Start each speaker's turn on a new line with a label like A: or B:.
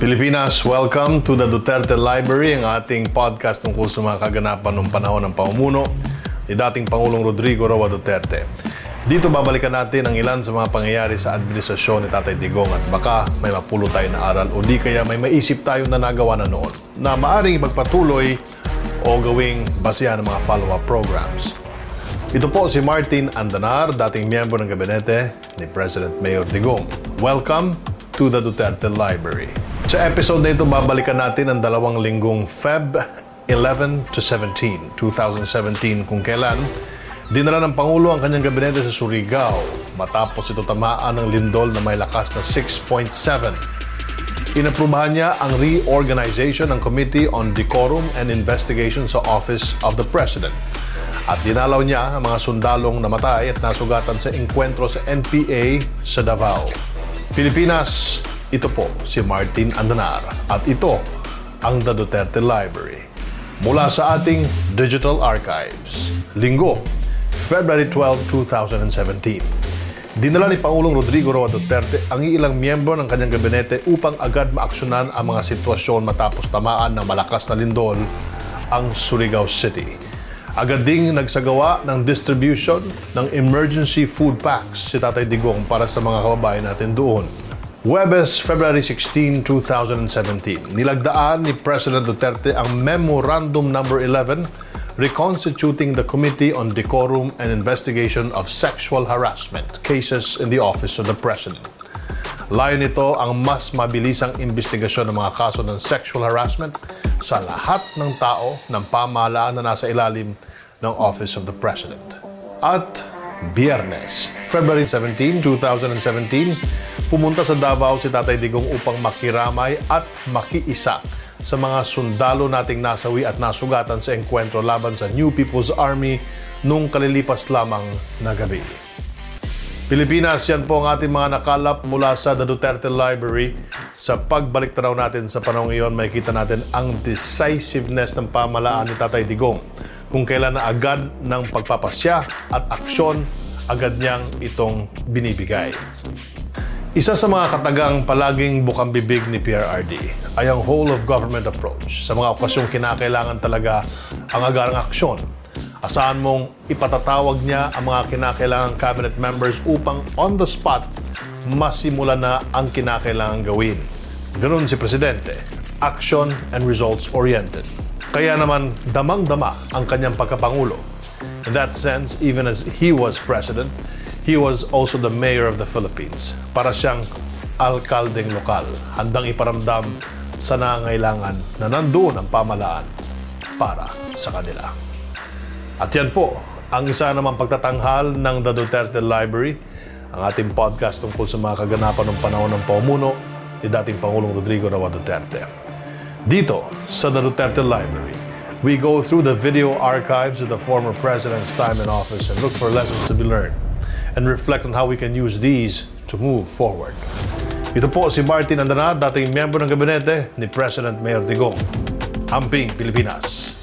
A: Pilipinas, welcome to the Duterte Library, ang ating podcast tungkol sa mga kaganapan ng panahon ng pamumuno ni dating Pangulong Rodrigo Roa Duterte. Dito babalikan natin ang ilan sa mga pangyayari sa administrasyon ni Tatay Digong at baka may mapulo tayo na aral o di kaya may maisip tayo na nagawa na noon na maaring magpatuloy o gawing basihan ng mga follow-up programs. Ito po si Martin Andanar, dating miyembro ng gabinete ni President Mayor Digong. Welcome to the Duterte Library. Sa episode na ito, babalikan natin ang dalawang linggong Feb 11 to 17, 2017, kung kailan dinala ng Pangulo ang kanyang gabinete sa Surigao matapos ito tamaan ng lindol na may lakas na 6.7. Inaprubahan niya ang reorganization ng Committee on Decorum and Investigation sa Office of the President. At dinalaw niya ang mga sundalong namatay at nasugatan sa engkwentro sa NPA sa Davao. Pilipinas, ito po si Martin Andanar at ito ang The Duterte Library. Mula sa ating Digital Archives, Linggo, February 12, 2017. Dinala ni Pangulong Rodrigo Roa Duterte ang ilang miyembro ng kanyang gabinete upang agad maaksyonan ang mga sitwasyon matapos tamaan ng malakas na lindol ang Surigao City. Agad ding nagsagawa ng distribution ng emergency food packs si Tatay Digong para sa mga kababayan natin doon. Webes, February 16, 2017. Nilagdaan ni President Duterte ang Memorandum Number 11 reconstituting the Committee on Decorum and Investigation of Sexual Harassment Cases in the Office of the President. Layo nito ang mas mabilisang investigasyon ng mga kaso ng sexual harassment sa lahat ng tao ng pamahalaan na nasa ilalim ng Office of the President. At Biyernes, February 17, 2017, pumunta sa Davao si Tatay Digong upang makiramay at makiisa sa mga sundalo nating nasawi at nasugatan sa engkwentro laban sa New People's Army nung kalilipas lamang na gabi. Pilipinas, yan po ang ating mga nakalap mula sa The Duterte Library. Sa pagbalik tanaw natin sa panahon ngayon, makikita natin ang decisiveness ng pamalaan ni Tatay Digong kung kailan na agad ng pagpapasya at aksyon agad niyang itong binibigay. Isa sa mga katagang palaging bukang bibig ni PRRD ay ang whole of government approach. Sa mga okasyong kinakailangan talaga ang agarang aksyon. Asahan mong ipatatawag niya ang mga kinakailangang cabinet members upang on the spot masimula na ang kinakailangan gawin. Ganun si Presidente, action and results oriented. Kaya naman damang-dama ang kanyang pagkapangulo. In that sense, even as he was president, he was also the mayor of the Philippines. Para siyang alkaldeng lokal, handang iparamdam sa nangailangan na nandoon ang pamalaan para sa kanila. At yan po, ang isa namang pagtatanghal ng The Duterte Library, ang ating podcast tungkol sa mga kaganapan ng panahon ng paumuno ni dating Pangulong Rodrigo Roa Duterte. Dito sa the Duterte Library, we go through the video archives of the former president's time in office and look for lessons to be learned and reflect on how we can use these to move forward. Ito po si Martin Andana, dating miyembro ng gabinete ni President Mayor Digong. Amping, Pilipinas.